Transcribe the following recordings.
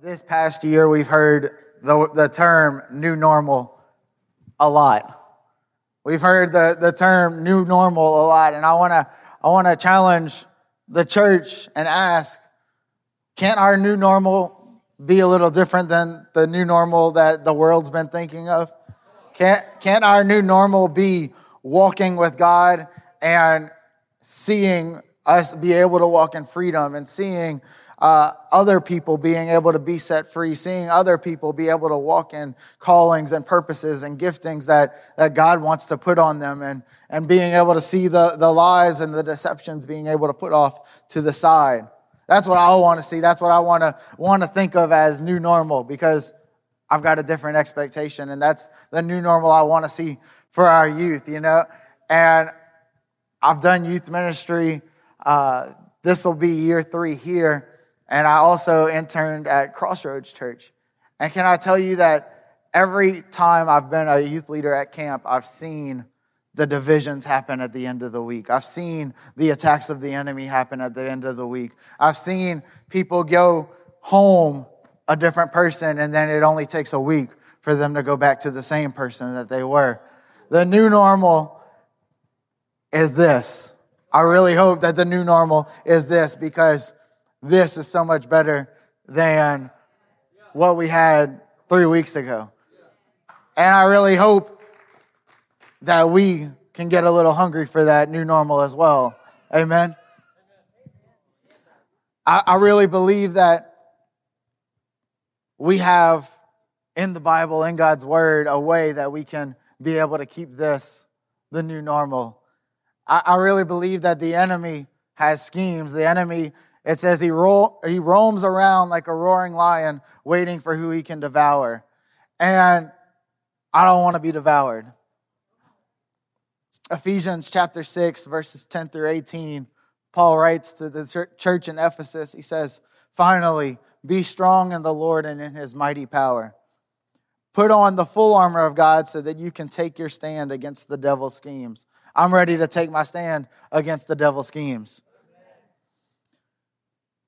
This past year, we've heard the, the term new normal a lot. We've heard the, the term new normal a lot, and I want to I want to challenge the church and ask, can't our new normal be a little different than the new normal that the world's been thinking of? Can't, can't our new normal be walking with God and seeing us be able to walk in freedom and seeing uh, other people being able to be set free, seeing other people be able to walk in callings and purposes and giftings that, that God wants to put on them, and, and being able to see the, the lies and the deceptions being able to put off to the side. That's what I want to see. That's what I want to want to think of as new normal because I've got a different expectation, and that's the new normal I want to see for our youth. You know, and I've done youth ministry. Uh, this will be year three here. And I also interned at Crossroads Church. And can I tell you that every time I've been a youth leader at camp, I've seen the divisions happen at the end of the week. I've seen the attacks of the enemy happen at the end of the week. I've seen people go home a different person and then it only takes a week for them to go back to the same person that they were. The new normal is this. I really hope that the new normal is this because this is so much better than what we had three weeks ago. And I really hope that we can get a little hungry for that new normal as well. Amen. I, I really believe that we have in the Bible, in God's Word, a way that we can be able to keep this the new normal. I, I really believe that the enemy has schemes. The enemy it says he, he roams around like a roaring lion, waiting for who he can devour. And I don't want to be devoured. Ephesians chapter 6, verses 10 through 18, Paul writes to the church in Ephesus, he says, Finally, be strong in the Lord and in his mighty power. Put on the full armor of God so that you can take your stand against the devil's schemes. I'm ready to take my stand against the devil's schemes.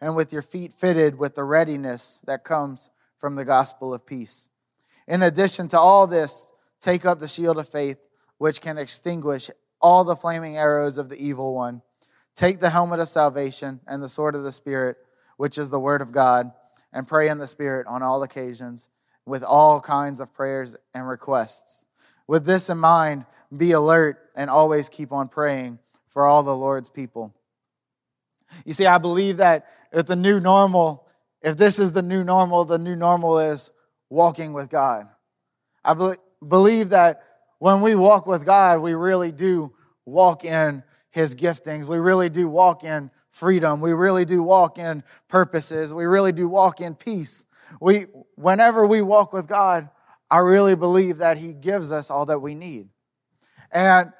and with your feet fitted with the readiness that comes from the gospel of peace. In addition to all this, take up the shield of faith, which can extinguish all the flaming arrows of the evil one. Take the helmet of salvation and the sword of the Spirit, which is the word of God, and pray in the Spirit on all occasions with all kinds of prayers and requests. With this in mind, be alert and always keep on praying for all the Lord's people. You see, I believe that if the new normal, if this is the new normal, the new normal is walking with God. I be- believe that when we walk with God, we really do walk in His giftings. We really do walk in freedom. We really do walk in purposes. We really do walk in peace. We, whenever we walk with God, I really believe that He gives us all that we need. And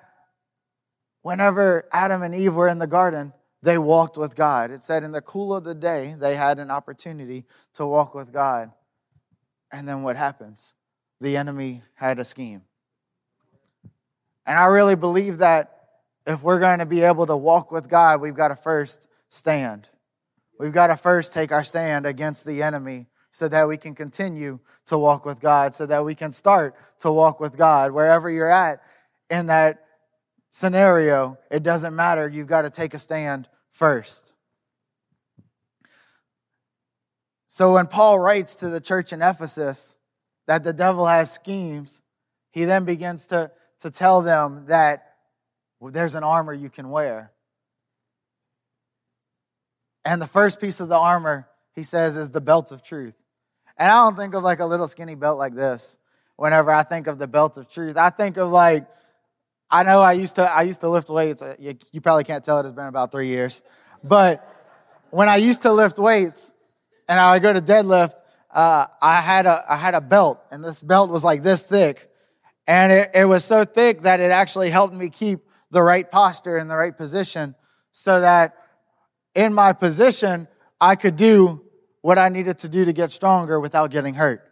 whenever Adam and Eve were in the garden, they walked with God. It said in the cool of the day, they had an opportunity to walk with God. And then what happens? The enemy had a scheme. And I really believe that if we're going to be able to walk with God, we've got to first stand. We've got to first take our stand against the enemy so that we can continue to walk with God, so that we can start to walk with God. Wherever you're at in that scenario, it doesn't matter. You've got to take a stand first. So when Paul writes to the church in Ephesus that the devil has schemes, he then begins to, to tell them that well, there's an armor you can wear. And the first piece of the armor, he says, is the belt of truth. And I don't think of like a little skinny belt like this whenever I think of the belt of truth. I think of like I know I used to I used to lift weights. Uh, you, you probably can't tell it has been about three years, but when I used to lift weights and I would go to deadlift, uh, I had a I had a belt, and this belt was like this thick, and it, it was so thick that it actually helped me keep the right posture in the right position, so that in my position I could do what I needed to do to get stronger without getting hurt.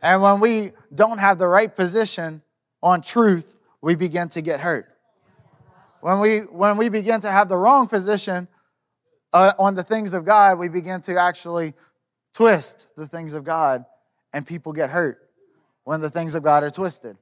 And when we don't have the right position on truth, we begin to get hurt. When we when we begin to have the wrong position uh, on the things of God, we begin to actually twist the things of God, and people get hurt when the things of God are twisted.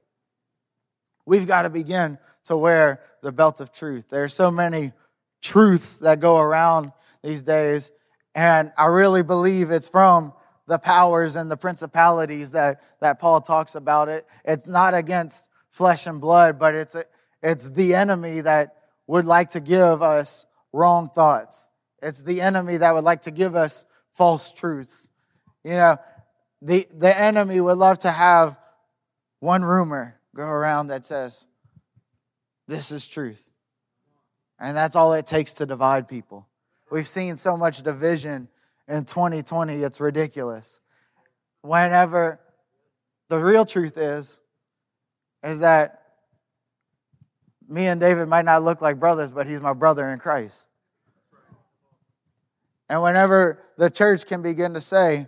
We've got to begin to wear the belt of truth. There are so many truths that go around these days, and I really believe it's from the powers and the principalities that, that Paul talks about. It it's not against flesh and blood, but it's it's the enemy that would like to give us wrong thoughts. It's the enemy that would like to give us false truths. You know, the, the enemy would love to have one rumor go around that says, this is truth. And that's all it takes to divide people. We've seen so much division in 2020, it's ridiculous. Whenever the real truth is, is that me and David might not look like brothers, but he's my brother in Christ. And whenever the church can begin to say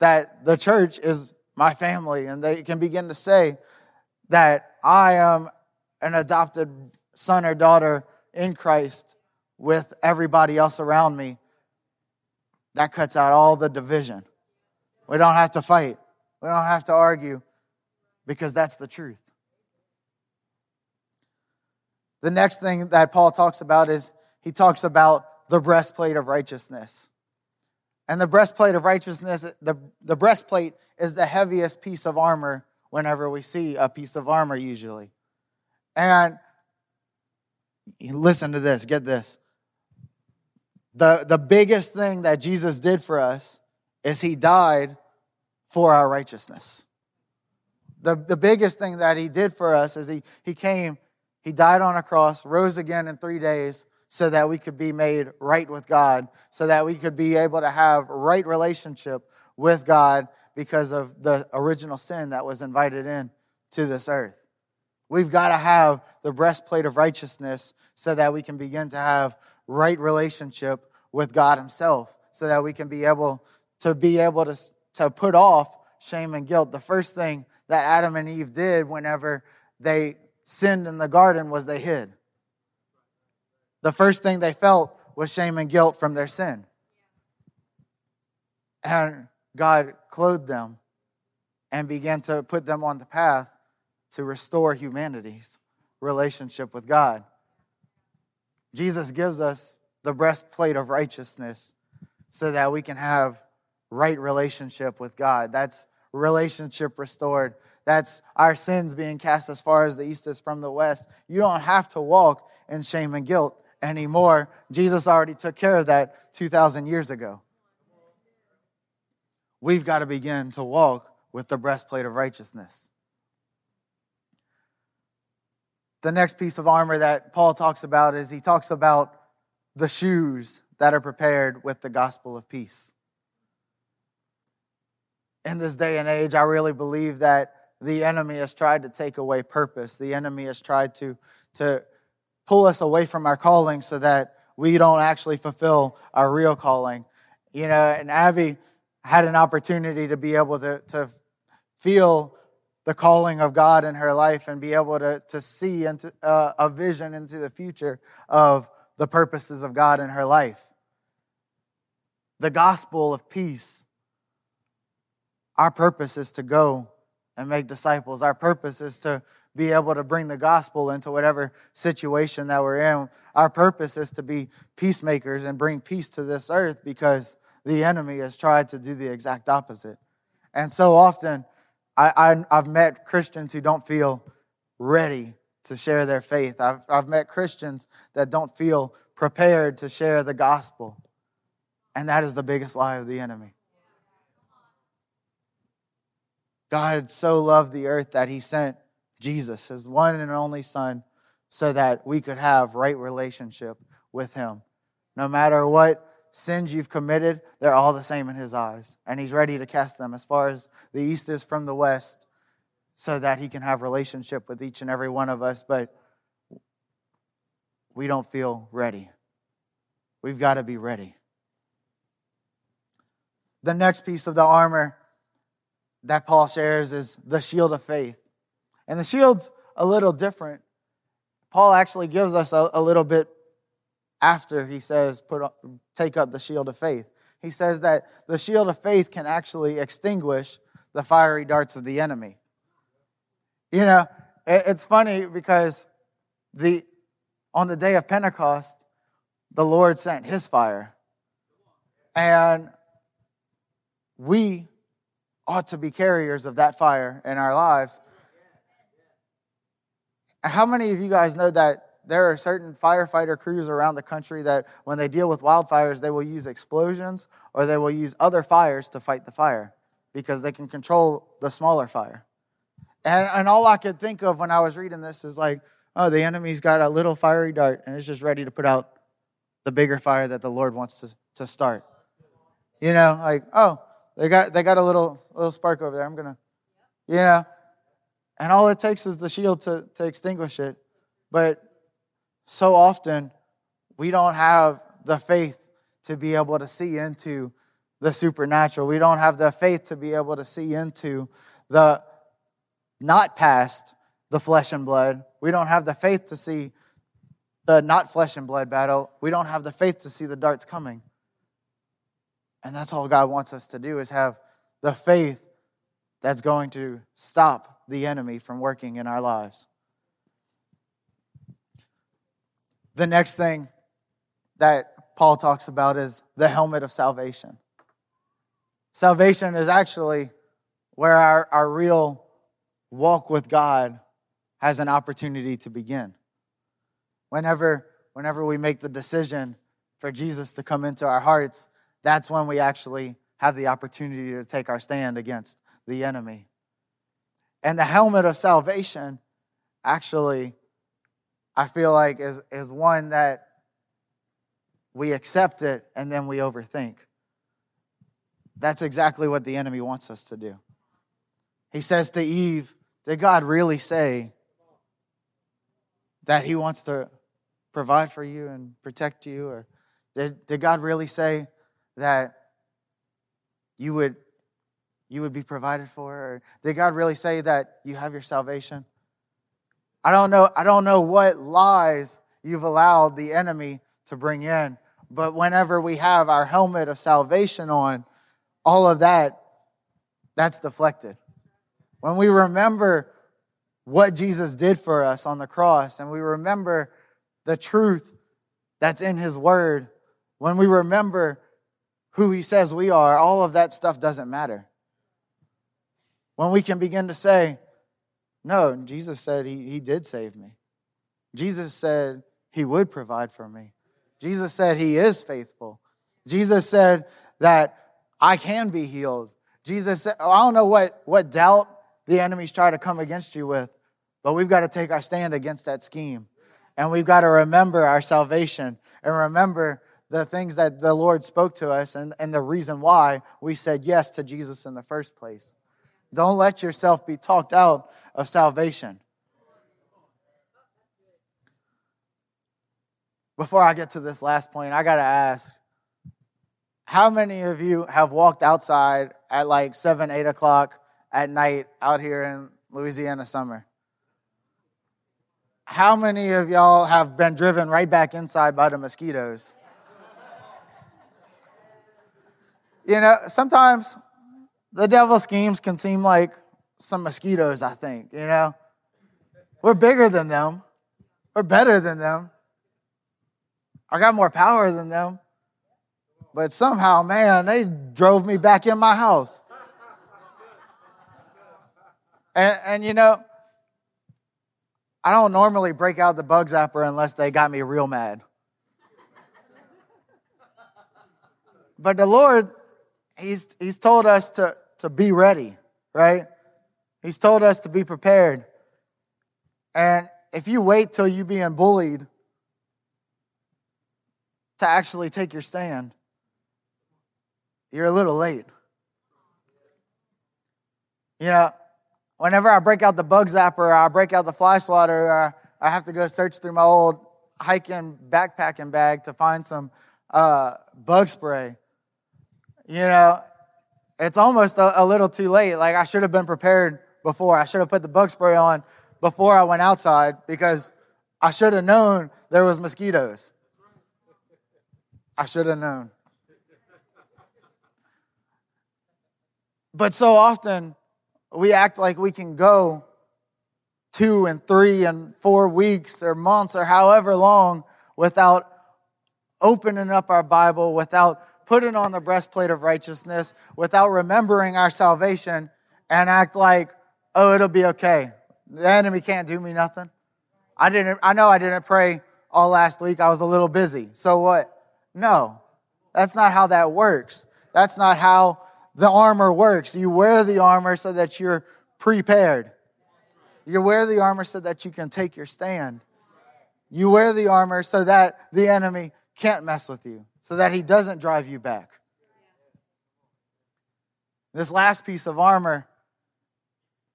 that the church is my family, and they can begin to say that I am an adopted son or daughter in Christ with everybody else around me, that cuts out all the division. We don't have to fight, we don't have to argue because that's the truth. The next thing that Paul talks about is he talks about the breastplate of righteousness. And the breastplate of righteousness, the, the breastplate is the heaviest piece of armor whenever we see a piece of armor, usually. And listen to this, get this. The, the biggest thing that Jesus did for us is he died for our righteousness. The, the biggest thing that he did for us is he, he came, he died on a cross, rose again in three days, so that we could be made right with God, so that we could be able to have right relationship with God because of the original sin that was invited in to this earth. We've got to have the breastplate of righteousness so that we can begin to have right relationship with God himself, so that we can be able to be able to, to put off shame and guilt. The first thing that Adam and Eve did whenever they sinned in the garden was they hid the first thing they felt was shame and guilt from their sin. And God clothed them and began to put them on the path to restore humanity's relationship with God. Jesus gives us the breastplate of righteousness so that we can have right relationship with God. That's relationship restored. That's our sins being cast as far as the east is from the west. You don't have to walk in shame and guilt anymore. Jesus already took care of that 2,000 years ago. We've got to begin to walk with the breastplate of righteousness. The next piece of armor that Paul talks about is he talks about the shoes that are prepared with the gospel of peace. In this day and age, I really believe that the enemy has tried to take away purpose. The enemy has tried to, to pull us away from our calling so that we don't actually fulfill our real calling. You know, and Abby had an opportunity to be able to, to feel the calling of God in her life and be able to, to see into, uh, a vision into the future of the purposes of God in her life. The gospel of peace. Our purpose is to go and make disciples. Our purpose is to be able to bring the gospel into whatever situation that we're in. Our purpose is to be peacemakers and bring peace to this earth because the enemy has tried to do the exact opposite. And so often, I, I, have met Christians who don't feel ready to share their faith. I've, I've met Christians that don't feel prepared to share the gospel. And that is the biggest lie of the enemy. God so loved the earth that he sent Jesus, his one and only Son, so that we could have right relationship with him. No matter what sins you've committed, they're all the same in His eyes. And He's ready to cast them as far as the east is from the west so that He can have relationship with each and every one of us. But we don't feel ready. We've got to be ready. The next piece of the armor that Paul shares is the shield of faith. And the shield's a little different. Paul actually gives us a, a little bit after he says, put take up the shield of faith. He says that the shield of faith can actually extinguish the fiery darts of the enemy. You know, it's funny because the on the day of Pentecost, the Lord sent his fire. And we ought to be carriers of that fire in our lives. How many of you guys know that there are certain firefighter crews around the country that when they deal with wildfires, they will use explosions or they will use other fires to fight the fire because they can control the smaller fire. And, and all I could think of when I was reading this is like, oh, the enemy's got a little fiery dart and it's just ready to put out the bigger fire that the Lord wants to, to start. You know, like, oh, they got they got a little little spark over there. I'm gonna, you know. And all it takes is the shield to, to extinguish it. But so often we don't have the faith to be able to see into the supernatural. We don't have the faith to be able to see into the not past the flesh and blood. We don't have the faith to see the not flesh and blood battle. We don't have the faith to see the darts coming. And that's all God wants us to do is have the faith that's going to stop the enemy from working in our lives. The next thing that Paul talks about is the helmet of salvation. Salvation is actually where our, our real walk with God has an opportunity to begin. Whenever, whenever we make the decision for Jesus to come into our hearts, that's when we actually have the opportunity to take our stand against the enemy. And the helmet of salvation actually I feel like is, is one that we accept it and then we overthink. That's exactly what the enemy wants us to do. He says to Eve, Did God really say that He wants to provide for you and protect you? Or did, did God really say that you would, you would be provided for? Or did God really say that you have your salvation? I don't know, I don't know what lies you've allowed the enemy to bring in, but whenever we have our helmet of salvation on, all of that, that's deflected. When we remember what Jesus did for us on the cross and we remember the truth that's in his word, when we remember who he says we are, all of that stuff doesn't matter. When we can begin to say, no, Jesus said he, he did save me. Jesus said he would provide for me. Jesus said he is faithful. Jesus said that I can be healed. Jesus said, I don't know what, what doubt the enemies try to come against you with, but we've got to take our stand against that scheme. And we've got to remember our salvation and remember the things that the Lord spoke to us and, and the reason why we said yes to Jesus in the first place. Don't let yourself be talked out of salvation. Before I get to this last point, I got to ask how many of you have walked outside at like 7, 8 o'clock at night out here in Louisiana summer? How many of y'all have been driven right back inside by the mosquitoes? You know, sometimes the devil's schemes can seem like some mosquitoes, I think, you know? We're bigger than them, we're better than them. I got more power than them. But somehow, man, they drove me back in my house. And, and you know, I don't normally break out the bug zapper unless they got me real mad. But the Lord he's, he's told us to, to be ready, right? He's told us to be prepared. And if you wait till you being bullied to actually take your stand, you're a little late. You know, whenever I break out the bug zapper or I break out the fly swatter, or I have to go search through my old hiking backpacking bag to find some uh, bug spray. You know, it's almost a, a little too late. Like I should have been prepared before. I should have put the bug spray on before I went outside because I should have known there was mosquitoes. I should have known. But so often we act like we can go two and three and four weeks or months or however long without opening up our Bible, without putting on the breastplate of righteousness, without remembering our salvation, and act like, oh, it'll be okay. The enemy can't do me nothing. I didn't, I know I didn't pray all last week. I was a little busy. So what? No, that's not how that works. That's not how the armor works. You wear the armor so that you're prepared. You wear the armor so that you can take your stand. You wear the armor so that the enemy can't mess with you, so that he doesn't drive you back. This last piece of armor,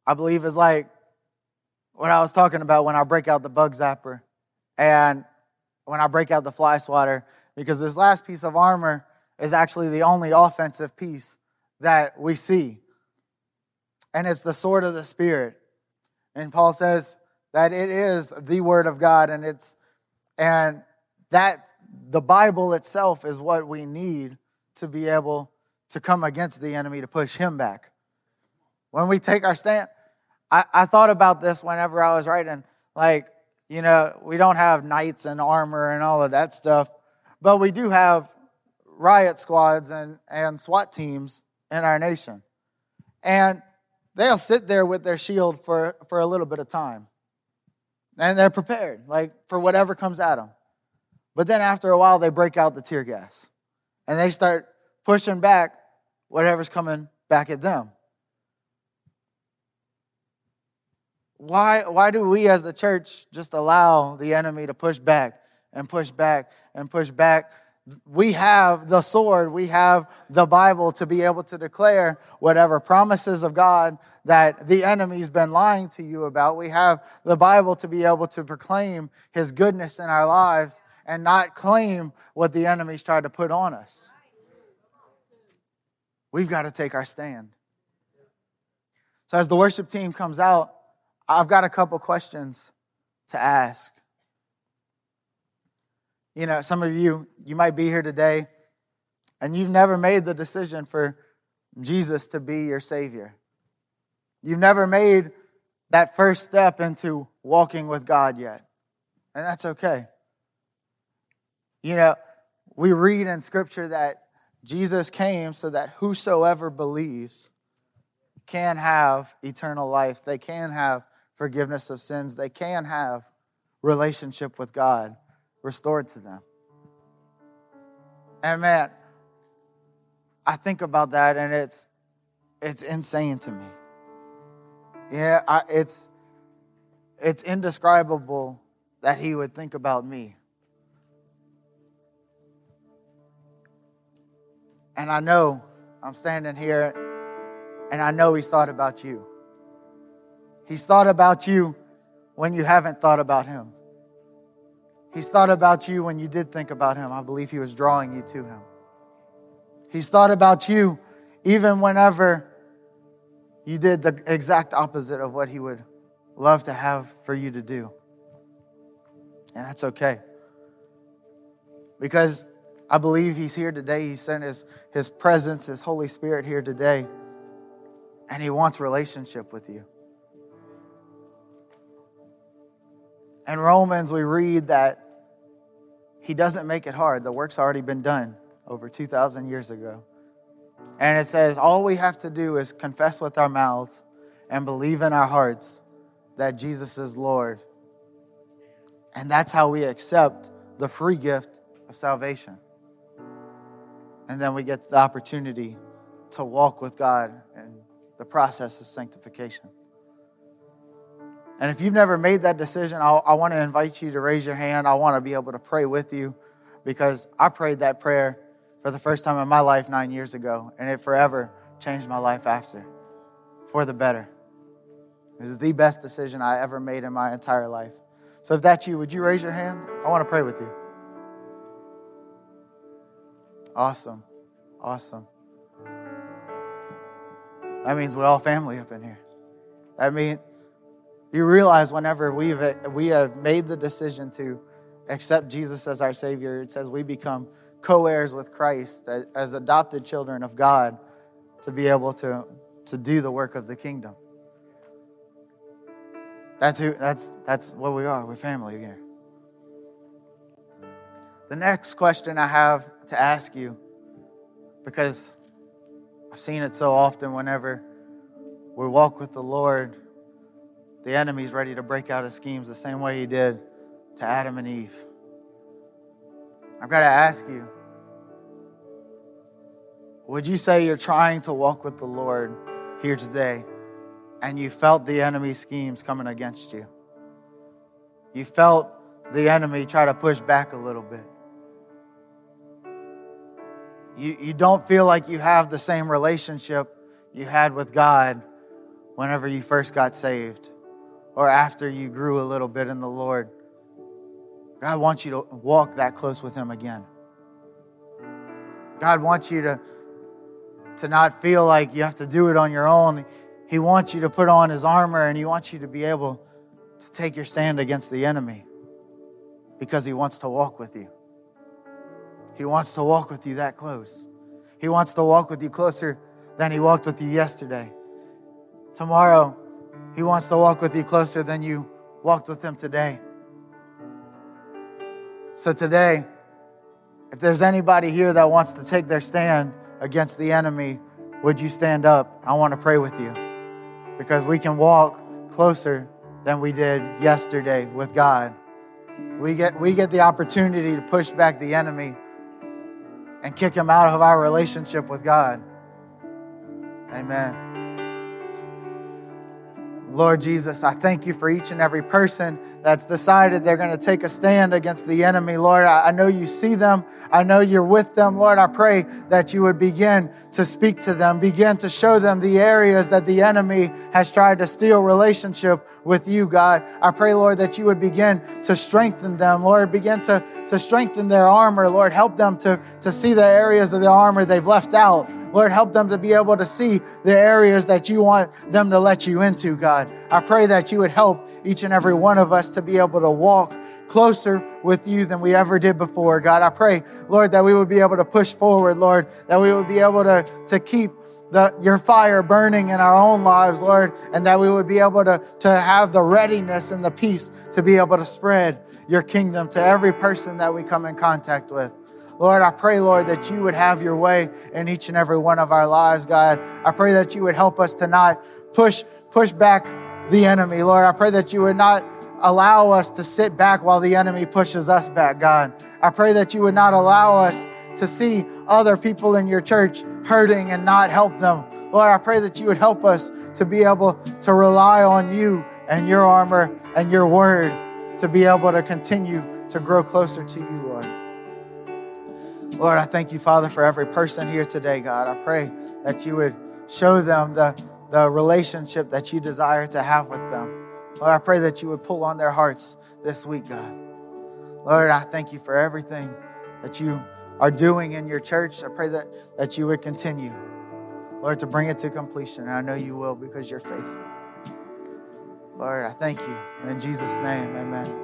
I believe, is like what I was talking about when I break out the bug zapper and when I break out the fly swatter, because this last piece of armor is actually the only offensive piece that we see. And it's the sword of the Spirit. And Paul says that it is the word of God and it's and that the Bible itself is what we need to be able to come against the enemy to push him back. When we take our stand, I, I thought about this whenever I was writing, like, you know, we don't have knights and armor and all of that stuff, but we do have riot squads and, and SWAT teams in our nation. And they'll sit there with their shield for, for a little bit of time. And they're prepared, like for whatever comes at them. But then after a while, they break out the tear gas and they start pushing back whatever's coming back at them. Why, why do we as the church just allow the enemy to push back and push back and push back we have the sword, we have the Bible to be able to declare whatever promises of God that the enemy's been lying to you about. We have the Bible to be able to proclaim his goodness in our lives and not claim what the enemy's tried to put on us. We've got to take our stand. So, as the worship team comes out, I've got a couple questions to ask. You know, some of you, you might be here today and you've never made the decision for Jesus to be your Savior. You've never made that first step into walking with God yet. And that's okay. You know, we read in Scripture that Jesus came so that whosoever believes can have eternal life. They can have forgiveness of sins. They can have relationship with God restored to them. And man, I think about that and it's it's insane to me. Yeah, I, it's it's indescribable that he would think about me. And I know I'm standing here and I know he's thought about you. He's thought about you when you haven't thought about him. He's thought about you when you did think about him. I believe he was drawing you to him. He's thought about you even whenever you did the exact opposite of what he would love to have for you to do. And that's okay. Because I believe he's here today. He sent his, his presence, his Holy Spirit here today. And he wants relationship with you. In Romans, we read that he doesn't make it hard. The work's already been done over 2,000 years ago. And it says, all we have to do is confess with our mouths and believe in our hearts that Jesus is Lord. And that's how we accept the free gift of salvation. And then we get the opportunity to walk with God in the process of sanctification. And if you've never made that decision, I'll, i want to invite you to raise your hand. I want to be able to pray with you because I prayed that prayer for the first time in my life nine years ago, and it forever changed my life after for the better. It was the best decision I ever made in my entire life. So if that's you, would you raise your hand? I want to pray with you. Awesome. Awesome. That means we're all family up in here. I mean, you realize whenever we've we have made the decision to accept Jesus as our Savior, it says we become co-heirs with Christ as adopted children of God to be able to, to do the work of the kingdom. That's who that's that's what we are. We're family here. The next question I have to ask you, because I've seen it so often whenever we walk with the Lord, the enemy's ready to break out his schemes the same way he did to Adam and Eve. I've got to ask you would you say you're trying to walk with the Lord here today and you felt the enemy's schemes coming against you? You felt the enemy try to push back a little bit. You, you don't feel like you have the same relationship you had with God whenever you first got saved or after you grew a little bit in the Lord. God wants you to walk that close with Him again. God wants you to, to not feel like you have to do it on your own. He wants you to put on His armor and He wants you to be able to take your stand against the enemy because He wants to walk with you. He wants to walk with you that close. He wants to walk with you closer than He walked with you yesterday. Tomorrow, he wants to walk with you closer than you walked with Him today. So, today, if there's anybody here that wants to take their stand against the enemy, would you stand up? I want to pray with you because we can walk closer than we did yesterday with God. We get, we get the opportunity to push back the enemy and kick him out of our relationship with God. Amen. Lord Jesus, I thank you for each and every person that's decided they're going to take a stand against the enemy. Lord, I know you see them. I know you're with them. Lord, I pray that you would begin to speak to them, begin to show them the areas that the enemy has tried to steal relationship with you, God. I pray, Lord, that you would begin to strengthen them. Lord, begin to, to strengthen their armor. Lord, help them to, to see the areas of the armor they've left out. Lord, help them to be able to see the areas that you want them to let you into, God. I pray that you would help each and every one of us to be able to walk closer with you than we ever did before, God. I pray, Lord, that we would be able to push forward, Lord, that we would be able to, to keep the, your fire burning in our own lives, Lord, and that we would be able to, to have the readiness and the peace to be able to spread your kingdom to every person that we come in contact with. Lord, I pray, Lord, that you would have your way in each and every one of our lives, God. I pray that you would help us to not push, push back the enemy, Lord. I pray that you would not allow us to sit back while the enemy pushes us back, God. I pray that you would not allow us to see other people in your church hurting and not help them. Lord, I pray that you would help us to be able to rely on you and your armor and your word to be able to continue to grow closer to you, Lord. Lord, I thank you, Father, for every person here today, God. I pray that you would show them the, the relationship that you desire to have with them. Lord, I pray that you would pull on their hearts this week, God. Lord, I thank you for everything that you are doing in your church. I pray that, that you would continue, Lord, to bring it to completion. And I know you will because you're faithful. Lord, I thank you. In Jesus' name, amen.